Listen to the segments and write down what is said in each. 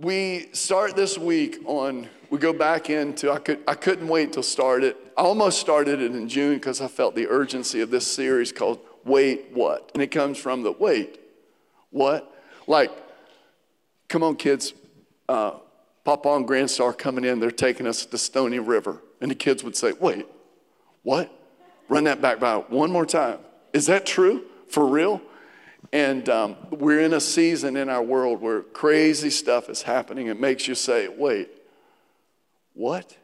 we start this week on we go back into I, could, I couldn't wait to start it. I almost started it in june because i felt the urgency of this series called wait what? And it comes from the wait what? Like come on kids uh, papa and grandstar are coming in they're taking us to stony river. And the kids would say wait what? Run that back by one more time. Is that true? For real and um, we're in a season in our world where crazy stuff is happening. It makes you say, wait, what?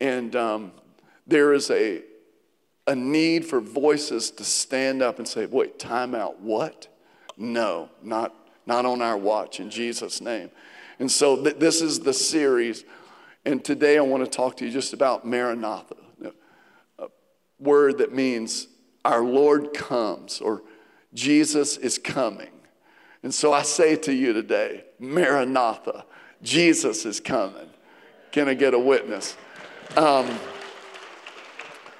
And um, there is a, a need for voices to stand up and say, wait, time out, what? No, not, not on our watch in Jesus' name. And so th- this is the series. And today I want to talk to you just about Maranatha, a word that means our Lord comes or Jesus is coming. And so I say to you today, Maranatha, Jesus is coming. Can I get a witness? Um,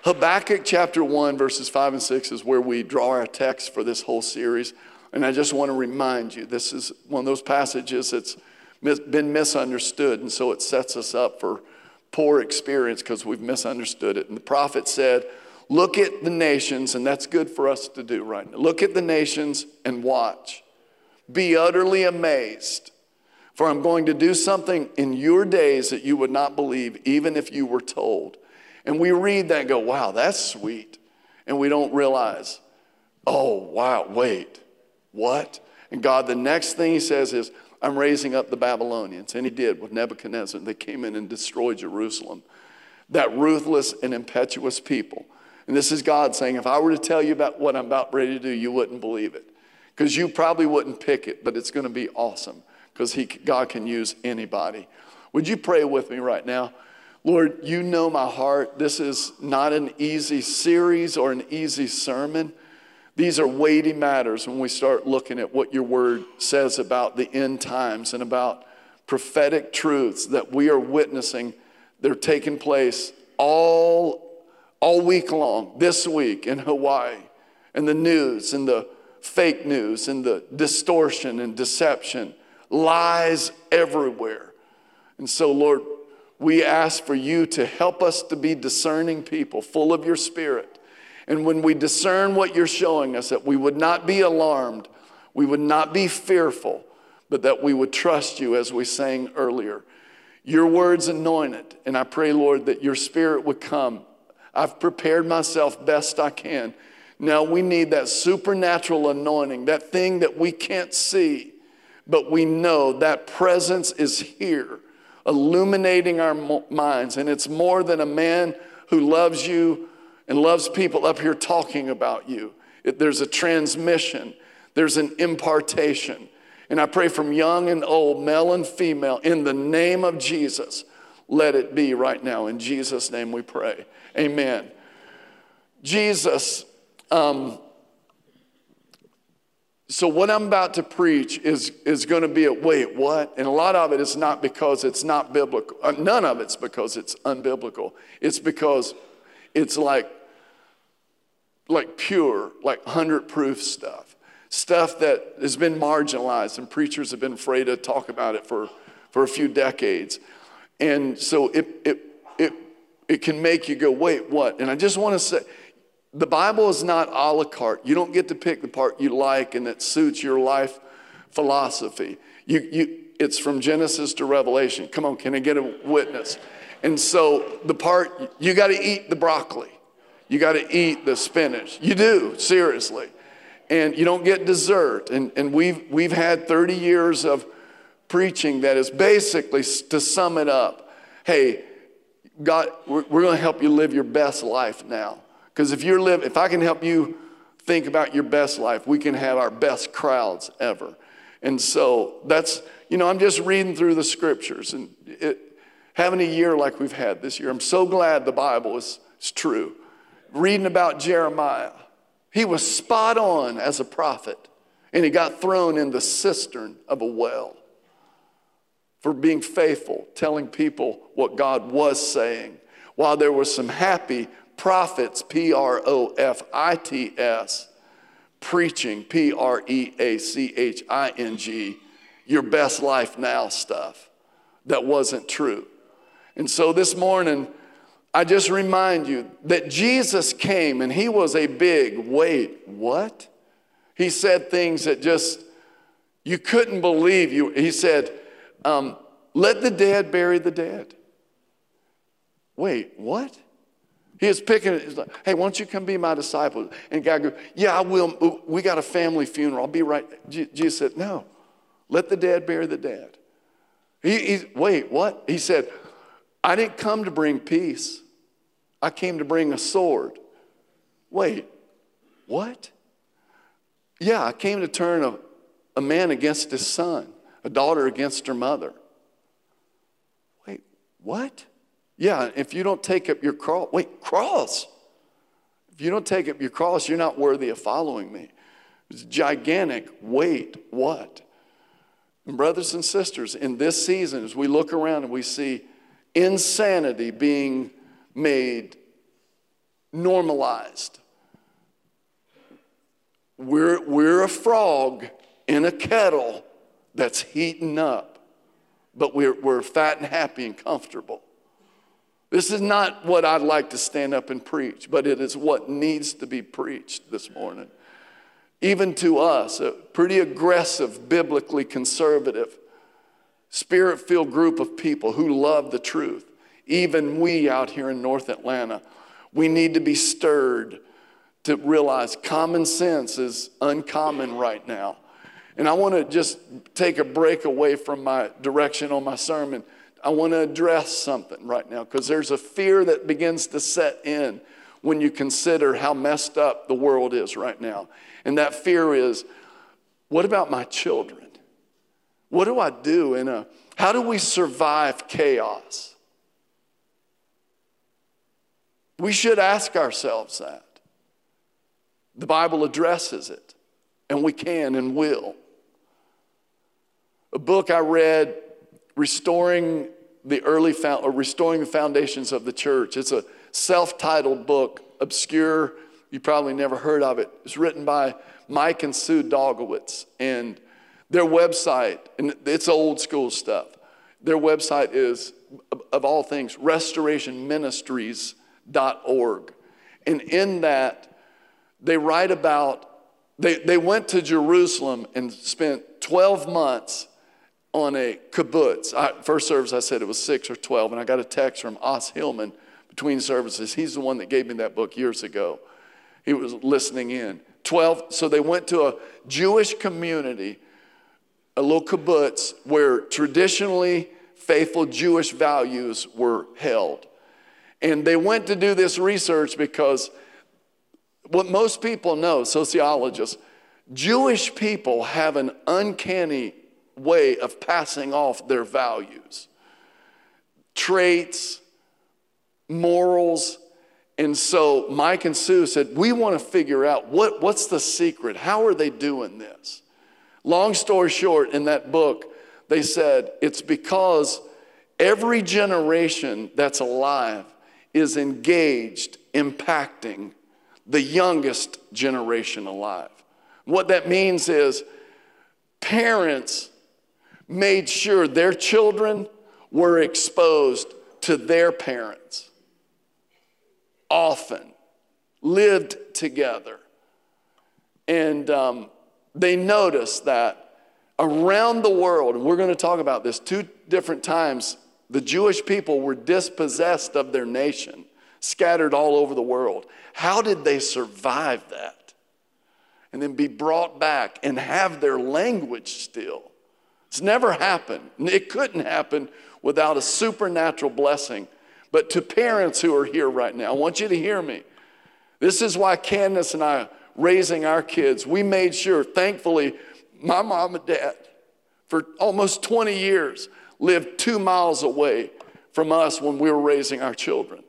Habakkuk chapter 1, verses 5 and 6 is where we draw our text for this whole series. And I just want to remind you this is one of those passages that's been misunderstood. And so it sets us up for poor experience because we've misunderstood it. And the prophet said, Look at the nations, and that's good for us to do right now. Look at the nations and watch. Be utterly amazed, for I'm going to do something in your days that you would not believe, even if you were told. And we read that and go, wow, that's sweet. And we don't realize, oh, wow, wait, what? And God, the next thing He says is, I'm raising up the Babylonians. And He did with Nebuchadnezzar. They came in and destroyed Jerusalem. That ruthless and impetuous people and this is God saying, if I were to tell you about what I'm about ready to do, you wouldn't believe it. Because you probably wouldn't pick it, but it's going to be awesome because God can use anybody. Would you pray with me right now? Lord, you know my heart. This is not an easy series or an easy sermon. These are weighty matters when we start looking at what your word says about the end times and about prophetic truths that we are witnessing. They're taking place all all week long, this week in Hawaii, and the news and the fake news and the distortion and deception, lies everywhere. And so, Lord, we ask for you to help us to be discerning people, full of your spirit. And when we discern what you're showing us, that we would not be alarmed, we would not be fearful, but that we would trust you as we sang earlier. Your words anointed. And I pray, Lord, that your spirit would come I've prepared myself best I can. Now we need that supernatural anointing, that thing that we can't see, but we know that presence is here, illuminating our minds. And it's more than a man who loves you and loves people up here talking about you. It, there's a transmission, there's an impartation. And I pray from young and old, male and female, in the name of Jesus, let it be right now. In Jesus' name we pray. Amen. Jesus, um, so what I'm about to preach is, is going to be a wait, what? And a lot of it is not because it's not biblical. Uh, none of it's because it's unbiblical. It's because it's like, like pure, like 100 proof stuff. Stuff that has been marginalized and preachers have been afraid to talk about it for, for a few decades. And so it, it, it it can make you go, wait, what? And I just want to say, the Bible is not a la carte. You don't get to pick the part you like and that suits your life philosophy. You, you, it's from Genesis to Revelation. Come on, can I get a witness? And so the part, you got to eat the broccoli. You got to eat the spinach. You do, seriously. And you don't get dessert. And, and we've, we've had 30 years of preaching that is basically, to sum it up, hey, God, we're, we're going to help you live your best life now. Because if you're live, if I can help you think about your best life, we can have our best crowds ever. And so that's, you know, I'm just reading through the scriptures and it, having a year like we've had this year. I'm so glad the Bible is, is true. Reading about Jeremiah, he was spot on as a prophet, and he got thrown in the cistern of a well for being faithful, telling people what God was saying. While there were some happy prophets, P R O F I T S, preaching, P R E A C H I N G, your best life now stuff that wasn't true. And so this morning, I just remind you that Jesus came and he was a big, wait, what? He said things that just, you couldn't believe. You, he said, um, let the dead bury the dead. Wait, what? He was picking it. He's like, hey, why don't you come be my disciple? And God goes, yeah, I will. We got a family funeral. I'll be right. Jesus said, no, let the dead bury the dead. He, he, wait, what? He said, I didn't come to bring peace. I came to bring a sword. Wait, what? Yeah, I came to turn a, a man against his son, a daughter against her mother. Wait, what? Yeah, if you don't take up your cross, wait, cross. If you don't take up your cross, you're not worthy of following me. It's gigantic. Wait, what? And brothers and sisters, in this season, as we look around and we see insanity being made normalized, we're, we're a frog in a kettle that's heating up, but we're, we're fat and happy and comfortable. This is not what I'd like to stand up and preach, but it is what needs to be preached this morning even to us, a pretty aggressive, biblically conservative, spirit filled group of people who love the truth. Even we out here in North Atlanta, we need to be stirred to realize common sense is uncommon right now. And I want to just take a break away from my direction on my sermon. I want to address something right now because there's a fear that begins to set in when you consider how messed up the world is right now. And that fear is what about my children? What do I do in a, how do we survive chaos? We should ask ourselves that. The Bible addresses it, and we can and will. A book I read, Restoring the Early or Restoring the Foundations of the Church. It's a self-titled book, obscure you probably never heard of it. It's written by Mike and Sue Dowgiewicz. And their website, and it's old school stuff, their website is, of all things, restorationministries.org. And in that, they write about, they, they went to Jerusalem and spent 12 months on a kibbutz. I, first service, I said it was six or 12, and I got a text from Os Hillman between services. He's the one that gave me that book years ago. He was listening in. 12, so they went to a Jewish community, a little kibbutz, where traditionally faithful Jewish values were held. And they went to do this research because what most people know, sociologists, Jewish people have an uncanny way of passing off their values, traits, morals, and so Mike and Sue said, We want to figure out what, what's the secret? How are they doing this? Long story short, in that book, they said it's because every generation that's alive is engaged, impacting the youngest generation alive. What that means is parents made sure their children were exposed to their parents often, lived together. And um, they noticed that around the world, and we're going to talk about this two different times, the Jewish people were dispossessed of their nation, scattered all over the world. How did they survive that? And then be brought back and have their language still. It's never happened. It couldn't happen without a supernatural blessing but to parents who are here right now, I want you to hear me. This is why Candace and I, raising our kids, we made sure, thankfully, my mom and dad, for almost 20 years, lived two miles away from us when we were raising our children.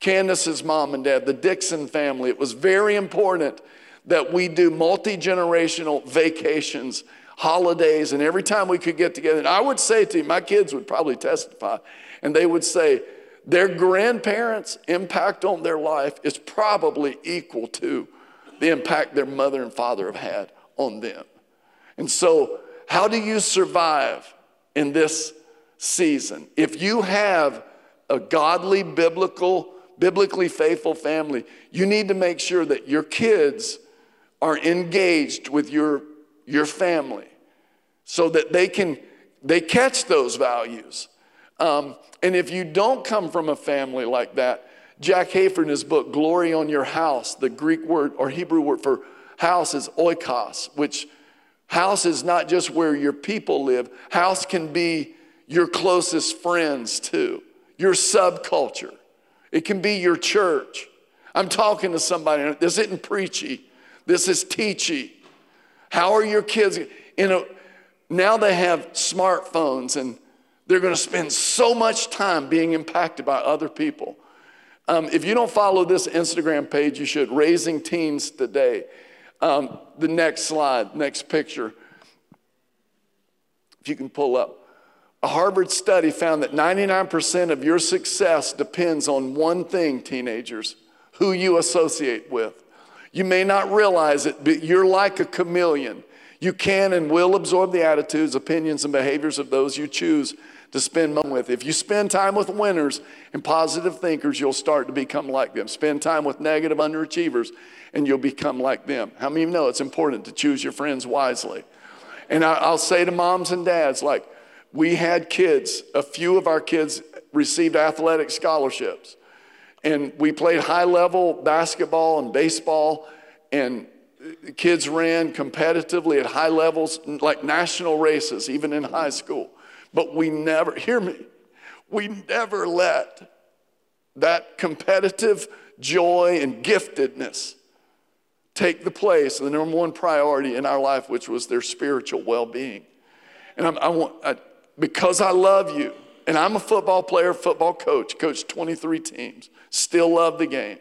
Candace's mom and dad, the Dixon family, it was very important that we do multi generational vacations, holidays, and every time we could get together. And I would say to you, my kids would probably testify, and they would say, their grandparents' impact on their life is probably equal to the impact their mother and father have had on them. And so, how do you survive in this season? If you have a godly, biblical, biblically faithful family, you need to make sure that your kids are engaged with your, your family so that they can they catch those values. Um, and if you don't come from a family like that, Jack Hayford in his book, Glory on Your House, the Greek word or Hebrew word for house is oikos, which house is not just where your people live, house can be your closest friends too, your subculture. It can be your church. I'm talking to somebody, this isn't preachy, this is teachy. How are your kids? You know, now they have smartphones and they're going to spend so much time being impacted by other people. Um, if you don't follow this Instagram page, you should. Raising Teens Today. Um, the next slide, next picture. If you can pull up. A Harvard study found that 99% of your success depends on one thing, teenagers who you associate with. You may not realize it, but you're like a chameleon. You can and will absorb the attitudes, opinions, and behaviors of those you choose to spend time with. If you spend time with winners and positive thinkers, you'll start to become like them. Spend time with negative underachievers, and you'll become like them. How many of you know it's important to choose your friends wisely? And I'll say to moms and dads, like, we had kids, a few of our kids received athletic scholarships. And we played high level basketball and baseball, and kids ran competitively at high levels, like national races, even in high school. But we never, hear me, we never let that competitive joy and giftedness take the place of the number one priority in our life, which was their spiritual well being. And I'm, I want, I, because I love you, and I'm a football player, football coach, coached 23 teams, still love the game.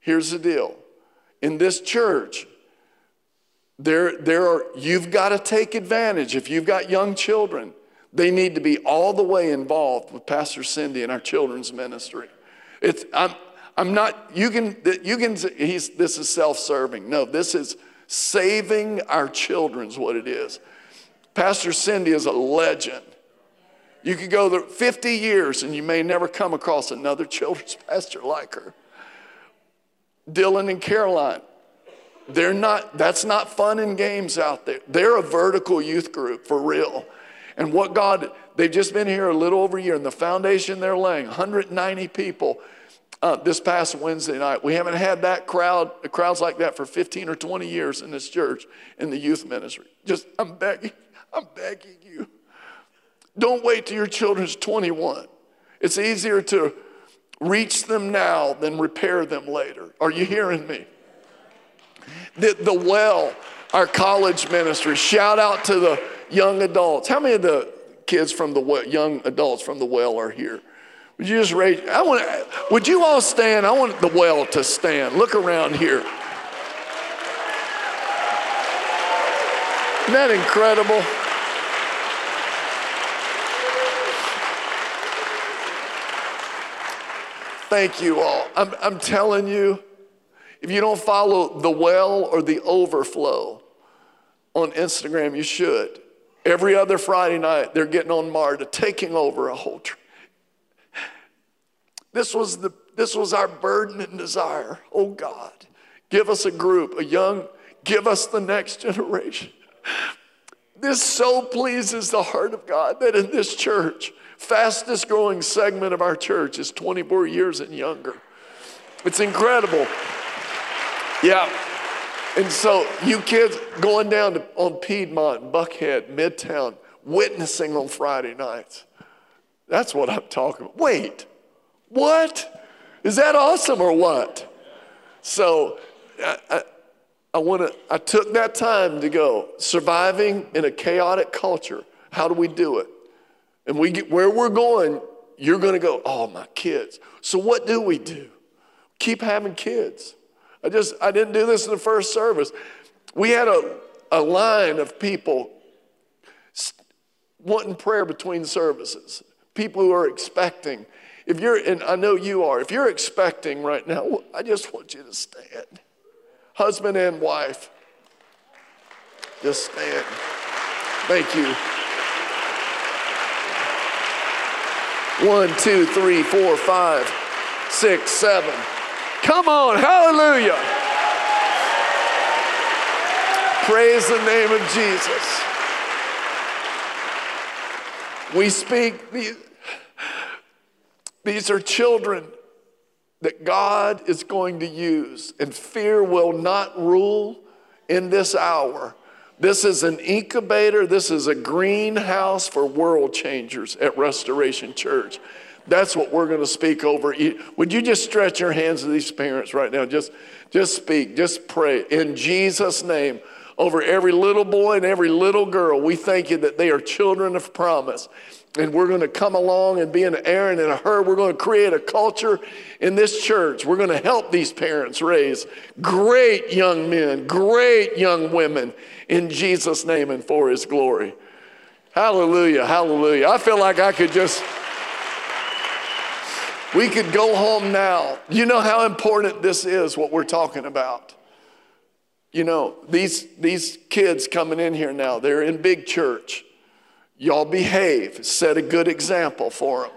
Here's the deal in this church, there, there are, you've got to take advantage. If you've got young children, they need to be all the way involved with Pastor Cindy and our children's ministry. It's, I'm, I'm not, you can, you can, he's, this is self serving. No, this is saving our children's what it is. Pastor Cindy is a legend. You could go there 50 years and you may never come across another children's pastor like her. Dylan and Caroline. They're not, that's not fun and games out there. They're a vertical youth group for real. And what God, they've just been here a little over a year, and the foundation they're laying, 190 people uh, this past Wednesday night. We haven't had that crowd, crowds like that for 15 or 20 years in this church, in the youth ministry. Just, I'm begging, I'm begging you. Don't wait till your children's 21. It's easier to Reach them now, than repair them later. Are you hearing me? The, the well, our college ministry, shout out to the young adults. How many of the kids from the well, young adults from the well are here? Would you just raise? I want. Would you all stand? I want the well to stand. Look around here. Isn't that incredible? Thank you all. I'm, I'm telling you, if you don't follow the well or the overflow on Instagram, you should. Every other Friday night, they're getting on MARTA, taking over a whole tree. This was, the, this was our burden and desire. Oh God, give us a group, a young, give us the next generation. This so pleases the heart of God that in this church, Fastest growing segment of our church is 24 years and younger. It's incredible. Yeah. And so, you kids going down to, on Piedmont, Buckhead, Midtown, witnessing on Friday nights. That's what I'm talking about. Wait, what? Is that awesome or what? So, I, I, I want to, I took that time to go surviving in a chaotic culture. How do we do it? And we get where we're going, you're going to go, oh, my kids. So what do we do? Keep having kids. I just, I didn't do this in the first service. We had a, a line of people wanting prayer between services, people who are expecting. If you're, and I know you are, if you're expecting right now, I just want you to stand. Husband and wife. Just stand. Thank you. One, two, three, four, five, six, seven. Come on, hallelujah. Praise the name of Jesus. We speak, these, these are children that God is going to use, and fear will not rule in this hour. This is an incubator, this is a greenhouse for world changers at Restoration Church. That's what we're going to speak over. Would you just stretch your hands to these parents right now? Just, just speak, just pray in Jesus' name over every little boy and every little girl. We thank you that they are children of promise. And we're going to come along and be an Aaron and a Hur. We're going to create a culture in this church. We're going to help these parents raise great young men, great young women in Jesus' name and for his glory. Hallelujah, hallelujah. I feel like I could just, we could go home now. You know how important this is, what we're talking about. You know, these, these kids coming in here now, they're in big church. Y'all behave, set a good example for them.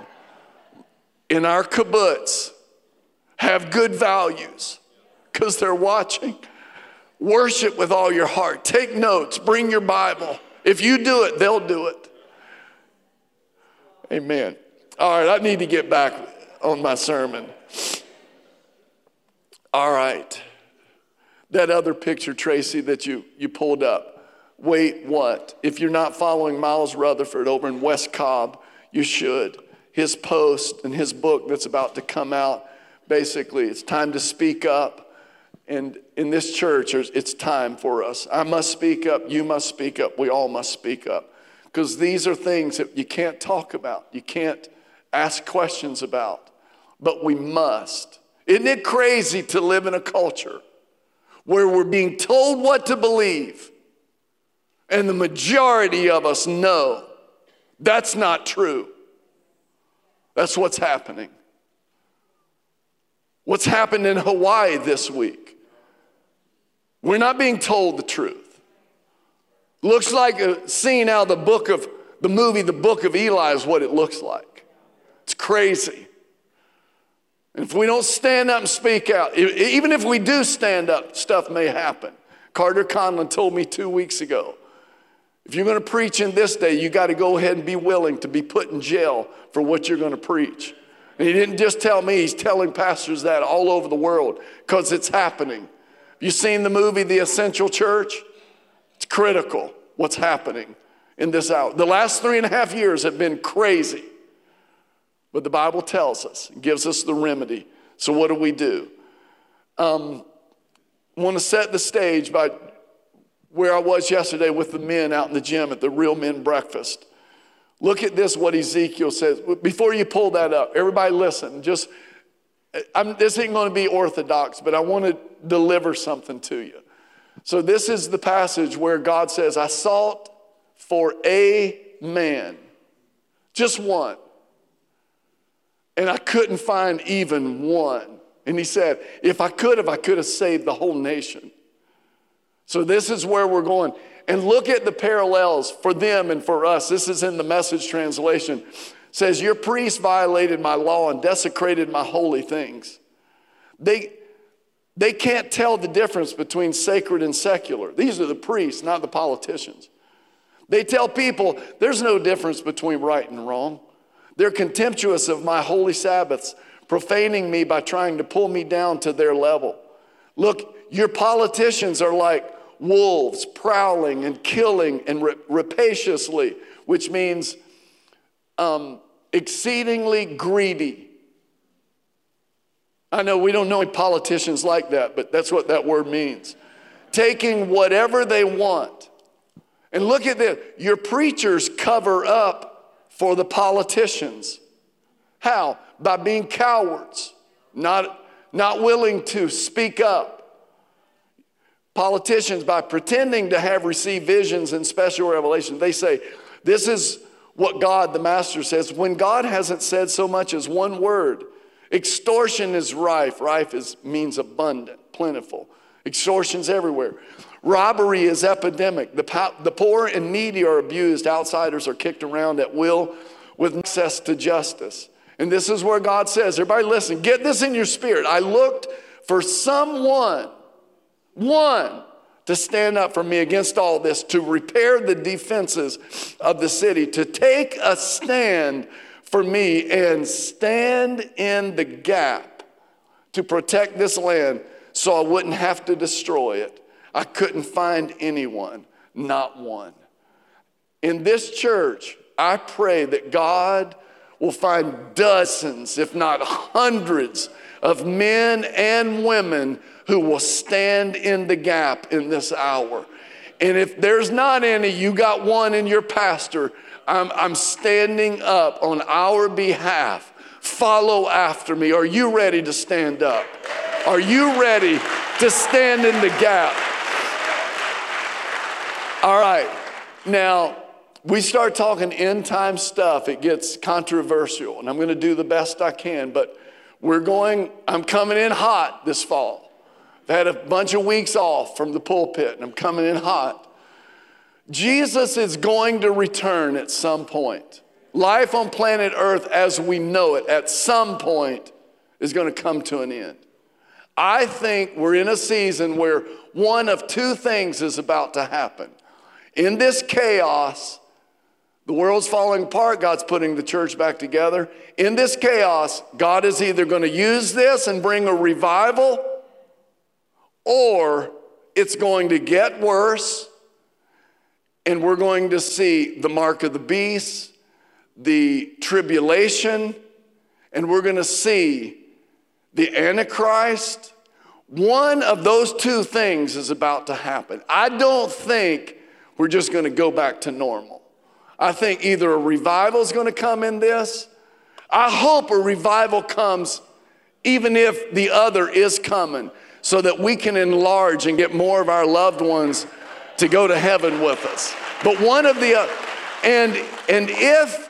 In our kibbutz, have good values because they're watching. Worship with all your heart. Take notes, bring your Bible. If you do it, they'll do it. Amen. All right, I need to get back on my sermon. All right. That other picture, Tracy, that you, you pulled up. Wait, what? If you're not following Miles Rutherford over in West Cobb, you should. His post and his book that's about to come out basically, it's time to speak up. And in this church, it's time for us. I must speak up. You must speak up. We all must speak up. Because these are things that you can't talk about, you can't ask questions about, but we must. Isn't it crazy to live in a culture where we're being told what to believe, and the majority of us know that's not true? That's what's happening. What's happened in Hawaii this week? We're not being told the truth. Looks like a scene out of the book of the movie, The Book of Eli, is what it looks like. It's crazy. And if we don't stand up and speak out, even if we do stand up, stuff may happen. Carter Conlon told me two weeks ago if you're going to preach in this day, you got to go ahead and be willing to be put in jail for what you're going to preach. And he didn't just tell me, he's telling pastors that all over the world because it's happening. You seen the movie The Essential Church? It's critical what's happening in this hour. The last three and a half years have been crazy. But the Bible tells us, gives us the remedy. So what do we do? Um, want to set the stage by where I was yesterday with the men out in the gym at the Real Men Breakfast. Look at this, what Ezekiel says. Before you pull that up, everybody listen. Just, I'm, this ain't going to be orthodox, but I want to deliver something to you. So, this is the passage where God says, I sought for a man, just one, and I couldn't find even one. And he said, If I could have, I could have saved the whole nation. So, this is where we're going. And look at the parallels for them and for us. This is in the message translation. It says, Your priests violated my law and desecrated my holy things. They, they can't tell the difference between sacred and secular. These are the priests, not the politicians. They tell people there's no difference between right and wrong. They're contemptuous of my holy Sabbaths, profaning me by trying to pull me down to their level. Look, your politicians are like wolves prowling and killing and rapaciously, which means um, exceedingly greedy. I know we don't know any politicians like that, but that's what that word means. Taking whatever they want. And look at this your preachers cover up for the politicians. How? By being cowards, not, not willing to speak up politicians, by pretending to have received visions and special revelations, they say, This is what God, the Master, says. When God hasn't said so much as one word, extortion is rife. Rife is, means abundant, plentiful. Extortion's everywhere. Robbery is epidemic. The, po- the poor and needy are abused. Outsiders are kicked around at will with access to justice. And this is where God says, everybody listen, get this in your spirit. I looked for someone, one, to stand up for me against all this, to repair the defenses of the city, to take a stand for me and stand in the gap to protect this land so I wouldn't have to destroy it. I couldn't find anyone, not one. In this church, I pray that God will find dozens, if not hundreds, of men and women who will stand in the gap in this hour. And if there's not any, you got one in your pastor. I'm, I'm standing up on our behalf. Follow after me. Are you ready to stand up? Are you ready to stand in the gap? All right. Now, we start talking end time stuff, it gets controversial, and I'm going to do the best I can, but we're going, I'm coming in hot this fall. I've had a bunch of weeks off from the pulpit, and I'm coming in hot. Jesus is going to return at some point. Life on planet Earth as we know it, at some point, is going to come to an end. I think we're in a season where one of two things is about to happen. In this chaos, the world's falling apart, God's putting the church back together. In this chaos, God is either going to use this and bring a revival, or it's going to get worse, and we're going to see the mark of the beast, the tribulation, and we're going to see the Antichrist. One of those two things is about to happen. I don't think we're just going to go back to normal. I think either a revival is going to come in this. I hope a revival comes even if the other is coming so that we can enlarge and get more of our loved ones to go to heaven with us. But one of the, uh, and, and if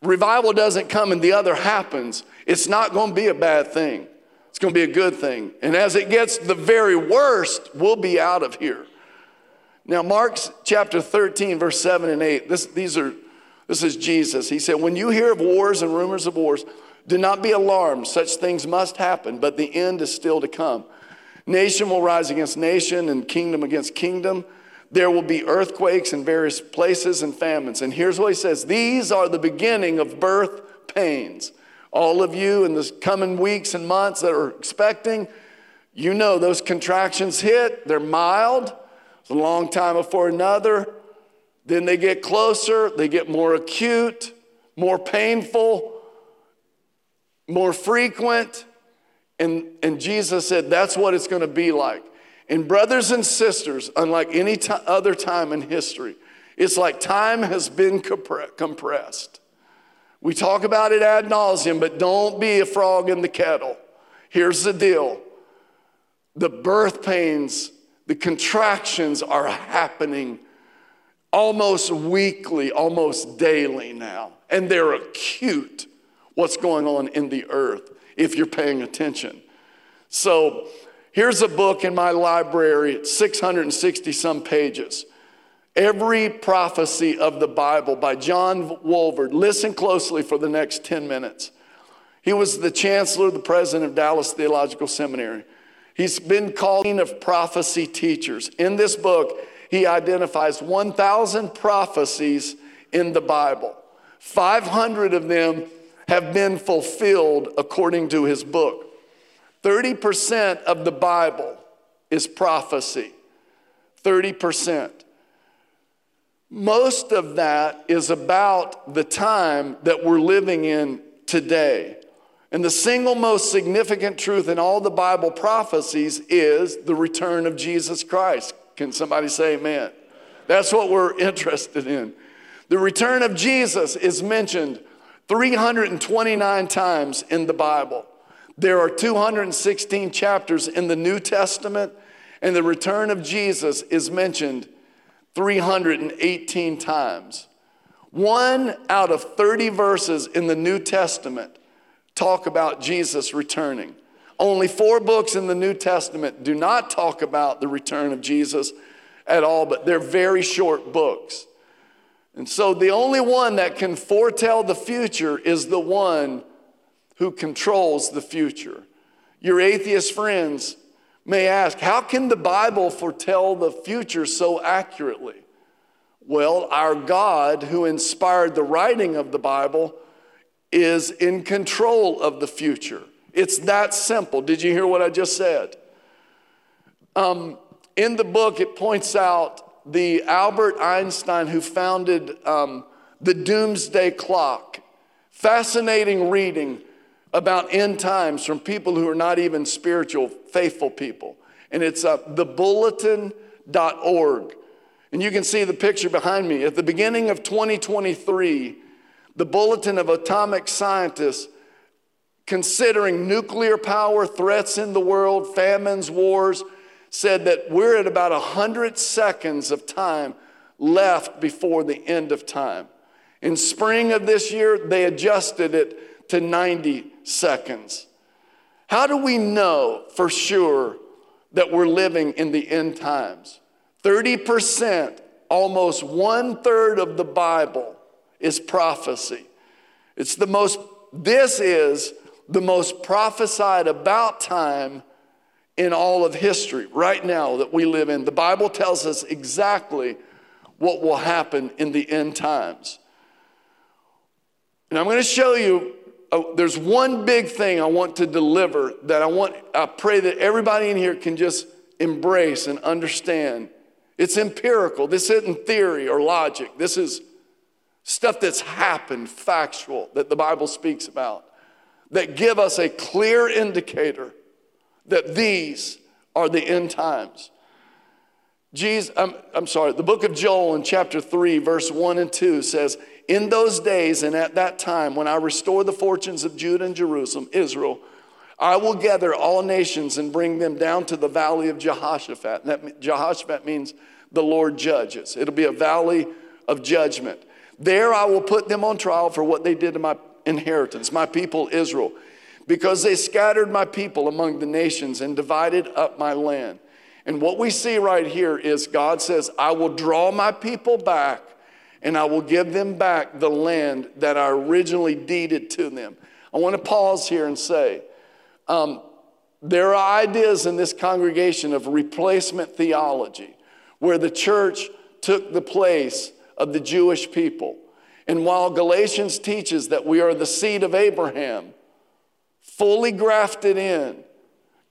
revival doesn't come and the other happens, it's not going to be a bad thing. It's going to be a good thing. And as it gets the very worst, we'll be out of here. Now, Mark's chapter 13, verse 7 and 8, this, these are, this is Jesus. He said, When you hear of wars and rumors of wars, do not be alarmed. Such things must happen, but the end is still to come. Nation will rise against nation and kingdom against kingdom. There will be earthquakes in various places and famines. And here's what he says These are the beginning of birth pains. All of you in the coming weeks and months that are expecting, you know those contractions hit, they're mild it's a long time before another. Then they get closer, they get more acute, more painful, more frequent. And, and Jesus said, that's what it's going to be like. And, brothers and sisters, unlike any t- other time in history, it's like time has been compre- compressed. We talk about it ad nauseum, but don't be a frog in the kettle. Here's the deal the birth pains the contractions are happening almost weekly, almost daily now, and they're acute. What's going on in the earth if you're paying attention? So, here's a book in my library, it's 660 some pages. Every prophecy of the Bible by John Walvoord. Listen closely for the next 10 minutes. He was the chancellor, the president of Dallas Theological Seminary. He's been called of prophecy teachers. In this book, he identifies 1,000 prophecies in the Bible. 500 of them have been fulfilled according to his book. 30% of the Bible is prophecy. 30%. Most of that is about the time that we're living in today. And the single most significant truth in all the Bible prophecies is the return of Jesus Christ. Can somebody say amen? That's what we're interested in. The return of Jesus is mentioned 329 times in the Bible. There are 216 chapters in the New Testament, and the return of Jesus is mentioned 318 times. One out of 30 verses in the New Testament talk about Jesus returning. Only four books in the New Testament do not talk about the return of Jesus at all, but they're very short books. And so the only one that can foretell the future is the one who controls the future. Your atheist friends may ask, how can the Bible foretell the future so accurately? Well, our God, who inspired the writing of the Bible, is in control of the future. It's that simple. Did you hear what I just said? Um, in the book, it points out the Albert Einstein who founded um, the Doomsday Clock. Fascinating reading about end times from people who are not even spiritual, faithful people. And it's uh, thebulletin.org. And you can see the picture behind me. At the beginning of 2023, the Bulletin of Atomic Scientists, considering nuclear power, threats in the world, famines, wars, said that we're at about 100 seconds of time left before the end of time. In spring of this year, they adjusted it to 90 seconds. How do we know for sure that we're living in the end times? 30%, almost one third of the Bible is prophecy. It's the most, this is the most prophesied about time in all of history right now that we live in. The Bible tells us exactly what will happen in the end times. And I'm going to show you uh, there's one big thing I want to deliver that I want I pray that everybody in here can just embrace and understand. It's empirical. This isn't theory or logic. This is stuff that's happened, factual, that the Bible speaks about, that give us a clear indicator that these are the end times. Jesus, I'm, I'm sorry, the book of Joel in chapter 3, verse 1 and 2 says, In those days and at that time, when I restore the fortunes of Judah and Jerusalem, Israel, I will gather all nations and bring them down to the valley of Jehoshaphat. That Jehoshaphat means the Lord judges. It'll be a valley of judgment. There I will put them on trial for what they did to my inheritance, my people Israel because they scattered my people among the nations and divided up my land. And what we see right here is God says, I will draw my people back and I will give them back the land that I originally deeded to them. I want to pause here and say, um, there are ideas in this congregation of replacement theology where the church took the place of the Jewish people. And while Galatians teaches that we are the seed of Abraham, fully grafted in,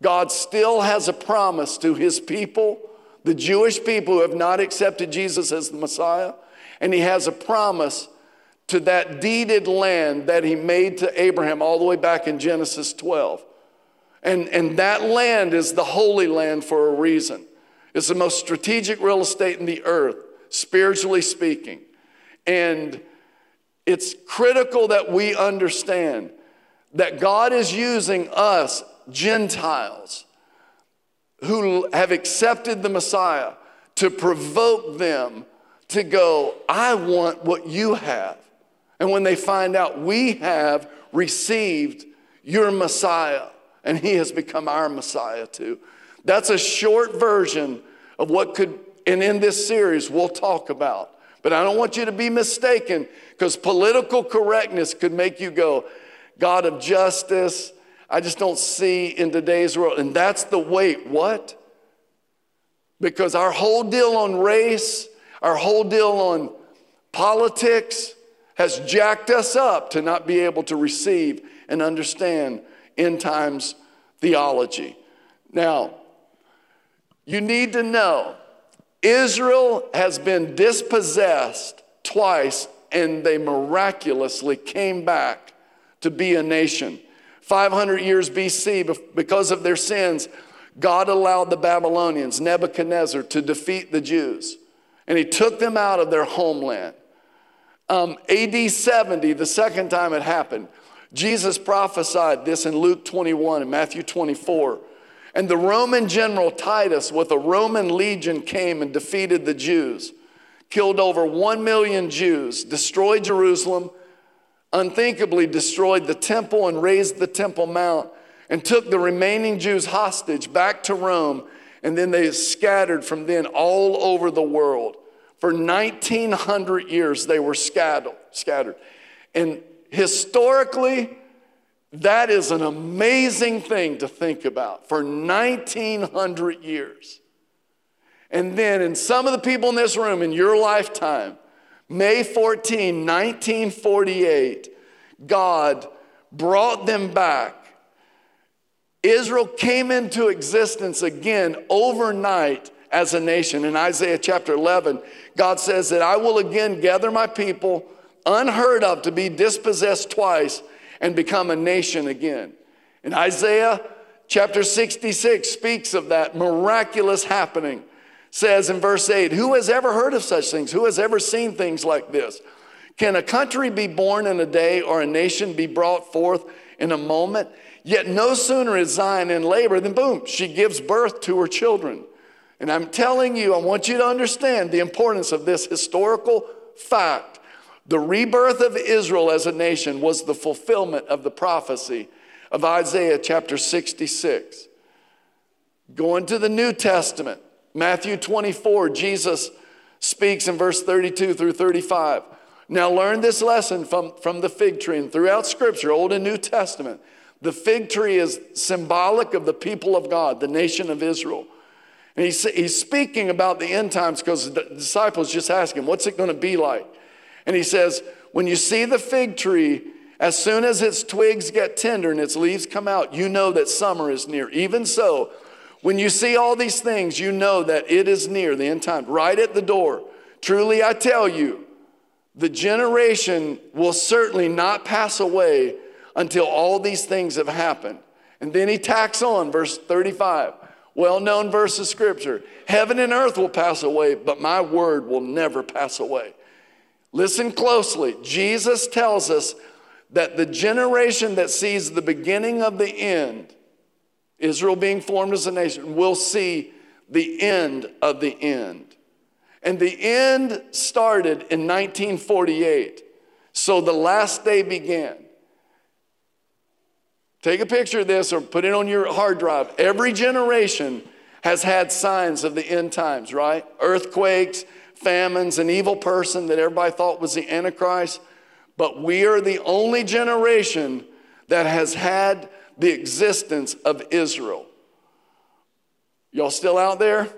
God still has a promise to his people, the Jewish people who have not accepted Jesus as the Messiah, and he has a promise to that deeded land that he made to Abraham all the way back in Genesis 12. And, and that land is the holy land for a reason. It's the most strategic real estate in the earth, spiritually speaking. And it's critical that we understand that God is using us, Gentiles, who have accepted the Messiah, to provoke them to go, I want what you have. And when they find out we have received your Messiah, and he has become our Messiah too. That's a short version of what could, and in this series, we'll talk about. But I don't want you to be mistaken because political correctness could make you go, God of justice. I just don't see in today's world. And that's the weight. What? Because our whole deal on race, our whole deal on politics has jacked us up to not be able to receive and understand end times theology. Now, you need to know Israel has been dispossessed twice and they miraculously came back to be a nation. 500 years BC, because of their sins, God allowed the Babylonians, Nebuchadnezzar, to defeat the Jews. And he took them out of their homeland. Um, AD 70, the second time it happened, Jesus prophesied this in Luke 21 and Matthew 24. And the Roman general Titus, with a Roman legion, came and defeated the Jews, killed over 1 million Jews, destroyed Jerusalem, unthinkably destroyed the temple and razed the Temple Mount, and took the remaining Jews hostage back to Rome, and then they scattered from then all over the world. For 1900 years, they were scattered. scattered. And historically, that is an amazing thing to think about for 1900 years. And then, in some of the people in this room in your lifetime, May 14, 1948, God brought them back. Israel came into existence again overnight as a nation. In Isaiah chapter 11, God says that I will again gather my people, unheard of, to be dispossessed twice and become a nation again. In Isaiah chapter 66 speaks of that miraculous happening. Says in verse 8, Who has ever heard of such things? Who has ever seen things like this? Can a country be born in a day or a nation be brought forth in a moment? Yet no sooner is Zion in labor than boom, she gives birth to her children. And I'm telling you, I want you to understand the importance of this historical fact the rebirth of Israel as a nation was the fulfillment of the prophecy of Isaiah chapter 66. Going to the New Testament, Matthew 24, Jesus speaks in verse 32 through 35. Now, learn this lesson from, from the fig tree and throughout Scripture, Old and New Testament. The fig tree is symbolic of the people of God, the nation of Israel. And he's, he's speaking about the end times because the disciples just ask him, What's it going to be like? And he says, When you see the fig tree, as soon as its twigs get tender and its leaves come out, you know that summer is near. Even so, when you see all these things, you know that it is near, the end time, right at the door. Truly, I tell you, the generation will certainly not pass away until all these things have happened. And then he tacks on verse 35, well known verse of scripture Heaven and earth will pass away, but my word will never pass away. Listen closely. Jesus tells us that the generation that sees the beginning of the end, Israel being formed as a nation, we'll see the end of the end. And the end started in 1948. So the last day began. Take a picture of this or put it on your hard drive. Every generation has had signs of the end times, right? Earthquakes, famines, an evil person that everybody thought was the Antichrist. But we are the only generation that has had the existence of Israel. Y'all still out there?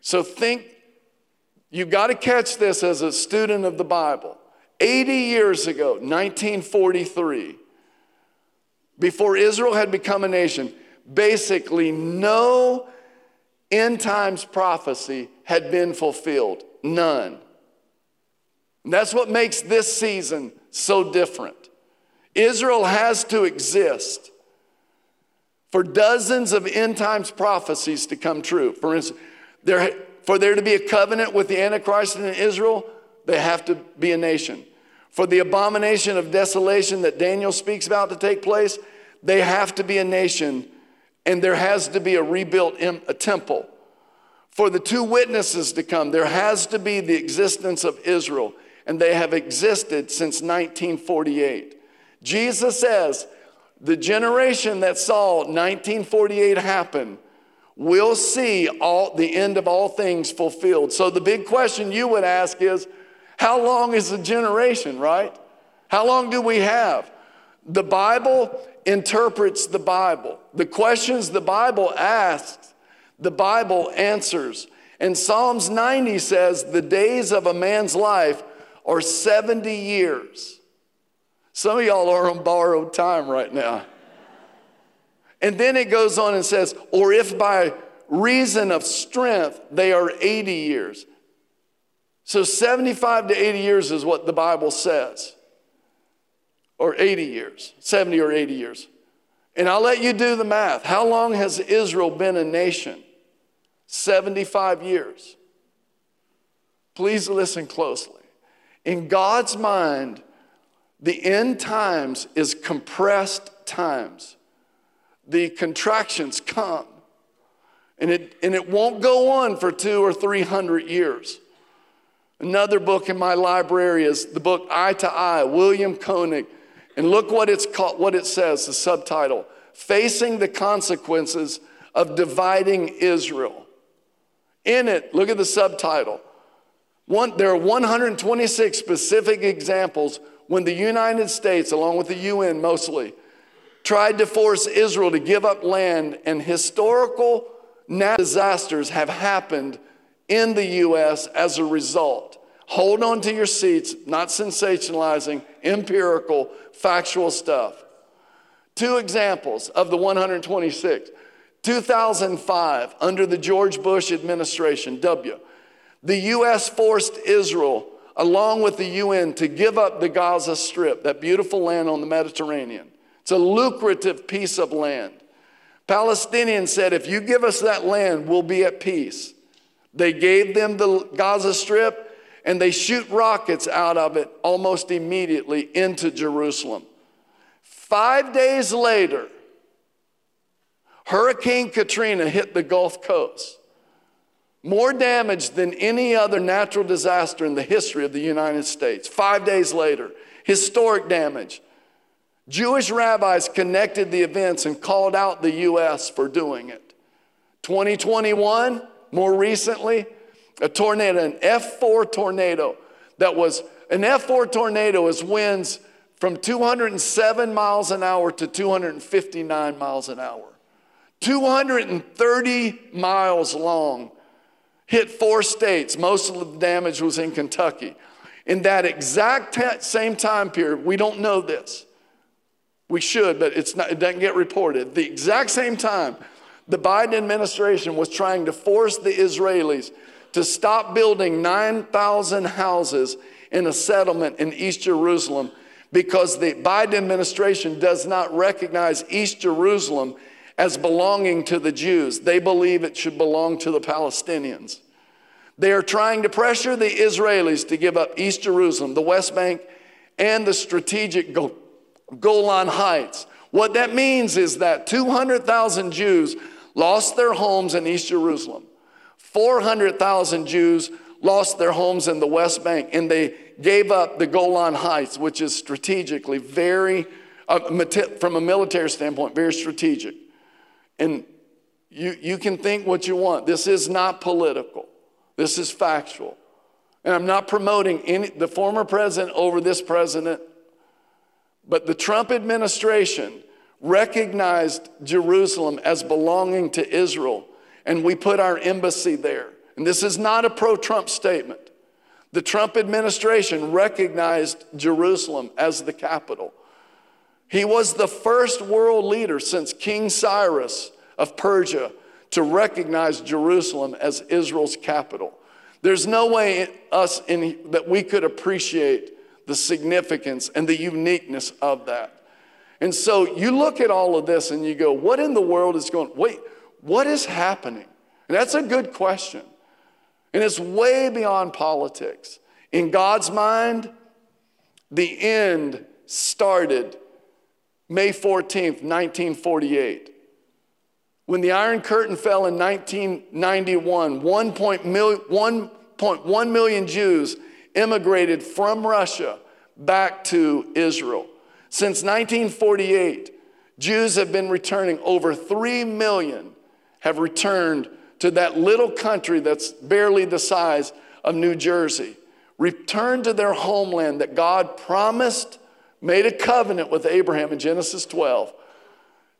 So think—you've got to catch this as a student of the Bible. 80 years ago, 1943, before Israel had become a nation, basically no end times prophecy had been fulfilled. None. And that's what makes this season so different. Israel has to exist for dozens of end times prophecies to come true. For instance, there, for there to be a covenant with the Antichrist in Israel, they have to be a nation. For the abomination of desolation that Daniel speaks about to take place, they have to be a nation and there has to be a rebuilt a temple. For the two witnesses to come, there has to be the existence of Israel, and they have existed since 1948. Jesus says, the generation that saw 1948 happen will see all the end of all things fulfilled. So the big question you would ask is, how long is a generation, right? How long do we have? The Bible interprets the Bible. The questions the Bible asks, the Bible answers. And Psalms 90 says the days of a man's life are 70 years. Some of y'all are on borrowed time right now. And then it goes on and says, or if by reason of strength they are 80 years. So 75 to 80 years is what the Bible says or 80 years, 70 or 80 years. And I'll let you do the math. How long has Israel been a nation? 75 years. Please listen closely. In God's mind, the end times is compressed times. The contractions come, and it, and it won't go on for two or three hundred years. Another book in my library is the book Eye to Eye, William Koenig and look what it's called, what it says, the subtitle facing the consequences of dividing Israel. In it, look at the subtitle. One, there are 126 specific examples when the United States, along with the UN mostly, tried to force Israel to give up land, and historical disasters have happened in the U.S. as a result. Hold on to your seats, not sensationalizing, empirical, factual stuff. Two examples of the 126. 2005, under the George Bush administration, W, the U.S. forced Israel, along with the UN, to give up the Gaza Strip, that beautiful land on the Mediterranean. It's a lucrative piece of land. Palestinians said, if you give us that land, we'll be at peace. They gave them the Gaza Strip and they shoot rockets out of it almost immediately into Jerusalem. Five days later, Hurricane Katrina hit the Gulf Coast. More damage than any other natural disaster in the history of the United States. Five days later, historic damage. Jewish rabbis connected the events and called out the U.S. for doing it. 2021, more recently, a tornado, an F4 tornado that was an F4 tornado is winds from 207 miles an hour to 259 miles an hour. 230 miles long, hit four states. Most of the damage was in Kentucky. In that exact t- same time period, we don't know this. We should, but it's not, it doesn't get reported. The exact same time, the Biden administration was trying to force the Israelis to stop building 9,000 houses in a settlement in East Jerusalem because the Biden administration does not recognize East Jerusalem as belonging to the Jews. They believe it should belong to the Palestinians. They are trying to pressure the Israelis to give up East Jerusalem, the West Bank, and the strategic Golan Heights. What that means is that 200,000 Jews lost their homes in East Jerusalem. 400,000 Jews lost their homes in the West Bank, and they gave up the Golan Heights, which is strategically very, uh, from a military standpoint, very strategic. And you, you can think what you want. This is not political, this is factual. And I'm not promoting any, the former president over this president, but the Trump administration recognized Jerusalem as belonging to Israel and we put our embassy there. And this is not a pro Trump statement. The Trump administration recognized Jerusalem as the capital. He was the first world leader since King Cyrus of Persia to recognize Jerusalem as Israel's capital. There's no way us in, that we could appreciate the significance and the uniqueness of that. And so you look at all of this and you go, what in the world is going, wait, what is happening? And that's a good question. And it's way beyond politics. In God's mind, the end started May 14th, 1948. When the Iron Curtain fell in 1991, 1.1 million Jews immigrated from Russia back to Israel. Since 1948, Jews have been returning over 3 million have returned to that little country that's barely the size of New Jersey, returned to their homeland that God promised, made a covenant with Abraham in Genesis 12,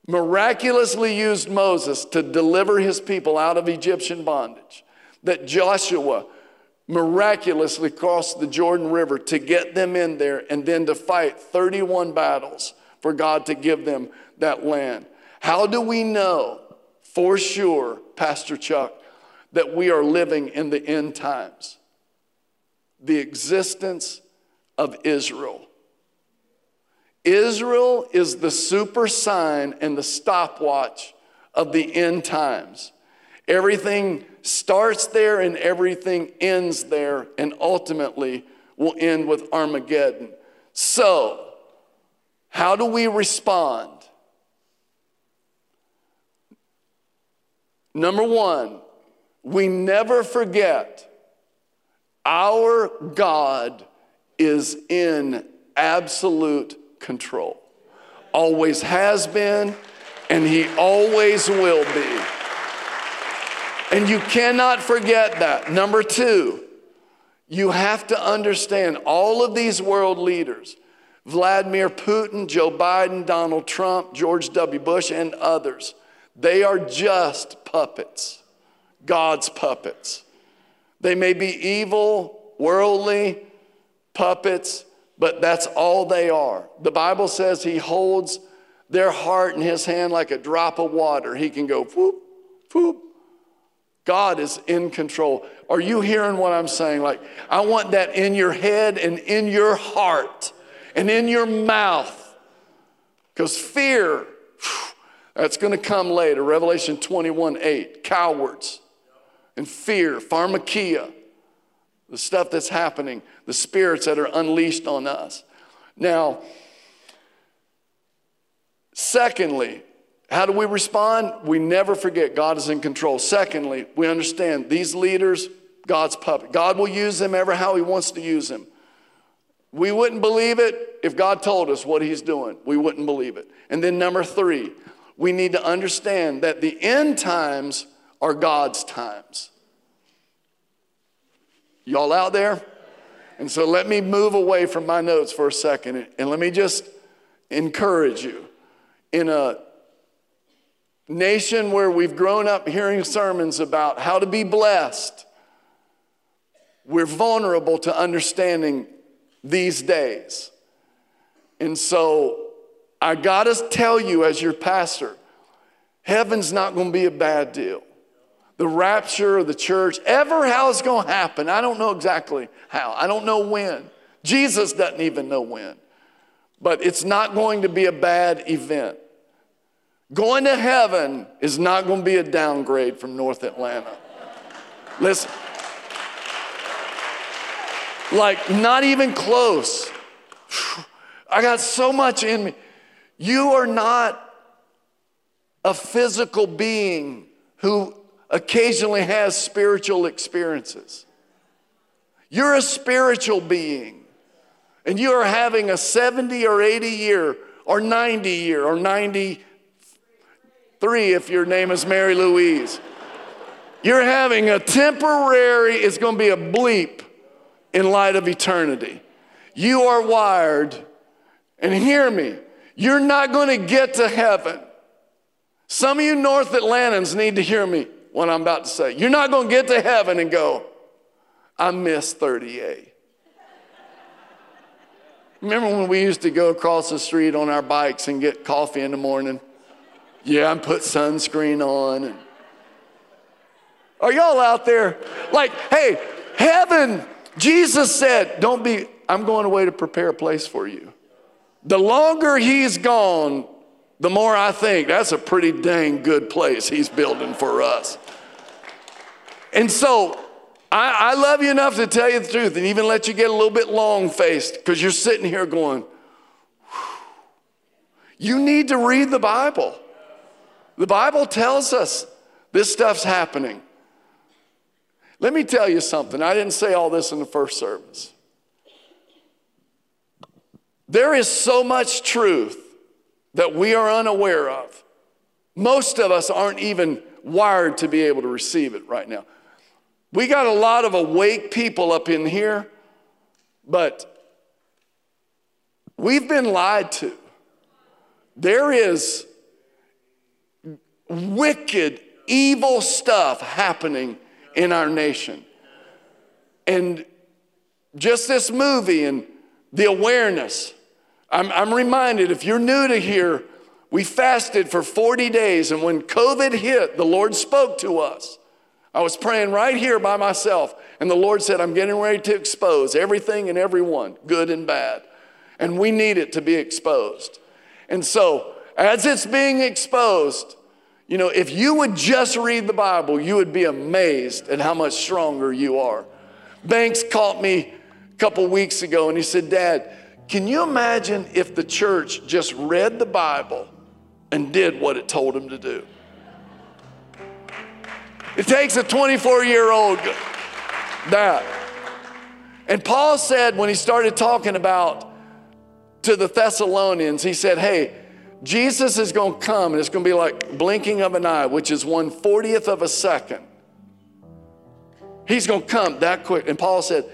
miraculously used Moses to deliver his people out of Egyptian bondage, that Joshua miraculously crossed the Jordan River to get them in there and then to fight 31 battles for God to give them that land. How do we know for sure, Pastor Chuck, that we are living in the end times. The existence of Israel. Israel is the super sign and the stopwatch of the end times. Everything starts there and everything ends there, and ultimately will end with Armageddon. So, how do we respond? Number one, we never forget our God is in absolute control. Always has been and He always will be. And you cannot forget that. Number two, you have to understand all of these world leaders Vladimir Putin, Joe Biden, Donald Trump, George W. Bush, and others they are just puppets, God's puppets. They may be evil, worldly puppets, but that's all they are. The Bible says He holds their heart in His hand like a drop of water. He can go whoop, whoop, God is in control. Are you hearing what I'm saying? Like, I want that in your head and in your heart and in your mouth. Because fear, that's going to come later. Revelation 21 8. Cowards and fear, pharmakia, the stuff that's happening, the spirits that are unleashed on us. Now, secondly, how do we respond? We never forget God is in control. Secondly, we understand these leaders, God's puppet. God will use them ever how He wants to use them. We wouldn't believe it if God told us what He's doing. We wouldn't believe it. And then, number three, we need to understand that the end times are God's times. Y'all out there? And so let me move away from my notes for a second and let me just encourage you. In a nation where we've grown up hearing sermons about how to be blessed, we're vulnerable to understanding these days. And so I got to tell you, as your pastor, heaven's not to be a bad deal. The rapture of the church, ever how it's going to happen, I don't know exactly how. I don't know when. Jesus doesn't even know when. But it's not going to be a bad event. Going to heaven is not going to be a downgrade from North Atlanta. Listen. Like, not even close. I got so much in me. You are not a physical being who occasionally has spiritual experiences. You're a spiritual being, and you are having a 70 or 80 year or 90 year or 90 Three, if your name is Mary Louise. You're having a temporary, it's to be a bleep in light of eternity. You are wired, and hear me, you're not to get to heaven. Some of you North Atlantans need to hear me what I'm about to say. You're not going to get to heaven and go, I miss 30A. Remember when we used to go across the street on our bikes and get coffee in the morning? Yeah, and put sunscreen on. Are y'all out there? Like, hey, heaven, Jesus said, don't be, I'm going away to prepare a place for you. The longer he's gone, the more I think that's a pretty dang good place he's building for us. And so I, I love you enough to tell you the truth and even let you get a little bit long faced because you're sitting here going, you need to read the Bible. The Bible tells us this stuff's happening. Let me tell you something. I didn't say all this in the first service. There is so much truth that we are unaware of. Most of us aren't even wired to be able to receive it right now. We got a lot of awake people up in here, but we've been lied to. There is wicked, evil stuff happening in our nation. And just this movie and the awareness. I'm, I'm reminded if you're new to here, we fasted for 40 days, and when COVID hit, the Lord spoke to us. I was praying right here by myself, and the Lord said, I'm getting ready to expose everything and everyone, good and bad. And we need it to be exposed. And so, as it's being exposed, you know, if you would just read the Bible, you would be amazed at how much stronger you are. Banks caught me a couple weeks ago and he said, Dad, can you imagine if the church just read the Bible and did what it told him to do? It takes a 24 year old that. And Paul said when he started talking about to the Thessalonians, he said, Hey, Jesus is going to come and it's going to be like blinking of an eye, which is one fortieth of a second. He's going to come that quick. And Paul said,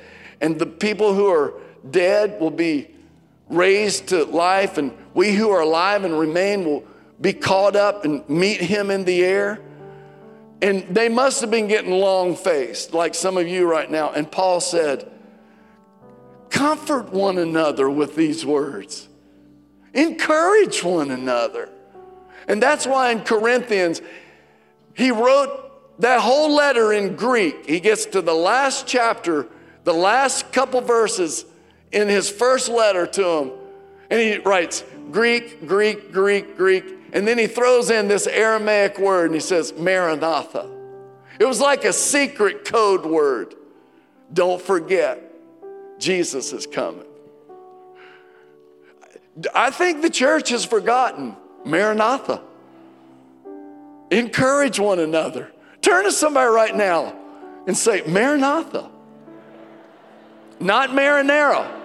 and the people who are dead will be raised to life, and we who are alive and remain will be caught up and meet him in the air. And they must have been getting long faced, like some of you right now. And Paul said, Comfort one another with these words, encourage one another. And that's why in Corinthians, he wrote that whole letter in Greek. He gets to the last chapter, the last couple verses in his first letter to them, and he writes Greek, Greek, Greek, Greek. And then he throws in this Aramaic word and he says, Maranatha. It was like a secret code word. Don't forget, Jesus is coming. I think the church has forgotten Maranatha. Encourage one another. Turn to somebody right now and say, Maranatha. Not marinara.